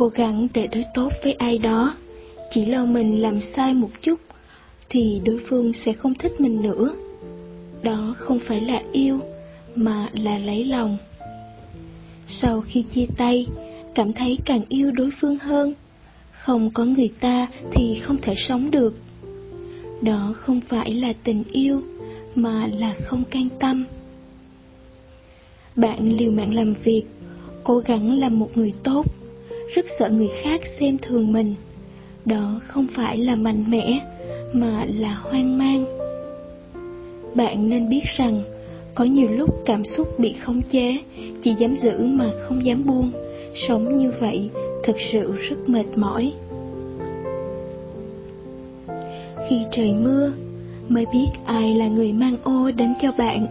cố gắng để đối tốt với ai đó, chỉ lo mình làm sai một chút, thì đối phương sẽ không thích mình nữa. Đó không phải là yêu, mà là lấy lòng. Sau khi chia tay, cảm thấy càng yêu đối phương hơn. Không có người ta thì không thể sống được. Đó không phải là tình yêu, mà là không can tâm. Bạn liều mạng làm việc, cố gắng làm một người tốt, rất sợ người khác xem thường mình. Đó không phải là mạnh mẽ, mà là hoang mang. Bạn nên biết rằng, có nhiều lúc cảm xúc bị khống chế, chỉ dám giữ mà không dám buông. Sống như vậy thực sự rất mệt mỏi. Khi trời mưa, mới biết ai là người mang ô đến cho bạn.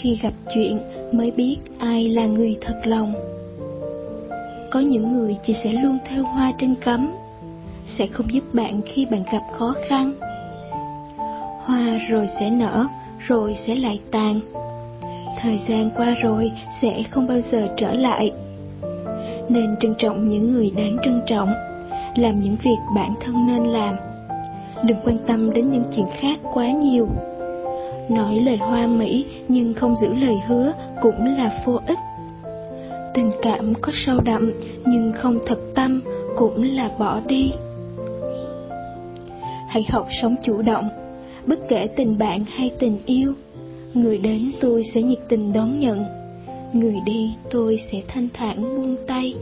Khi gặp chuyện mới biết ai là người thật lòng. Có những người chỉ sẽ luôn theo hoa trên cấm, sẽ không giúp bạn khi bạn gặp khó khăn. Hoa rồi sẽ nở, rồi sẽ lại tàn. Thời gian qua rồi sẽ không bao giờ trở lại. Nên trân trọng những người đáng trân trọng, làm những việc bản thân nên làm. Đừng quan tâm đến những chuyện khác quá nhiều. Nói lời hoa mỹ nhưng không giữ lời hứa cũng là vô ích. Tình cảm có sâu đậm nhưng không thật tâm cũng là bỏ đi. Hãy học sống chủ động, bất kể tình bạn hay tình yêu. Người đến tôi sẽ nhiệt tình đón nhận, người đi tôi sẽ thanh thản buông tay.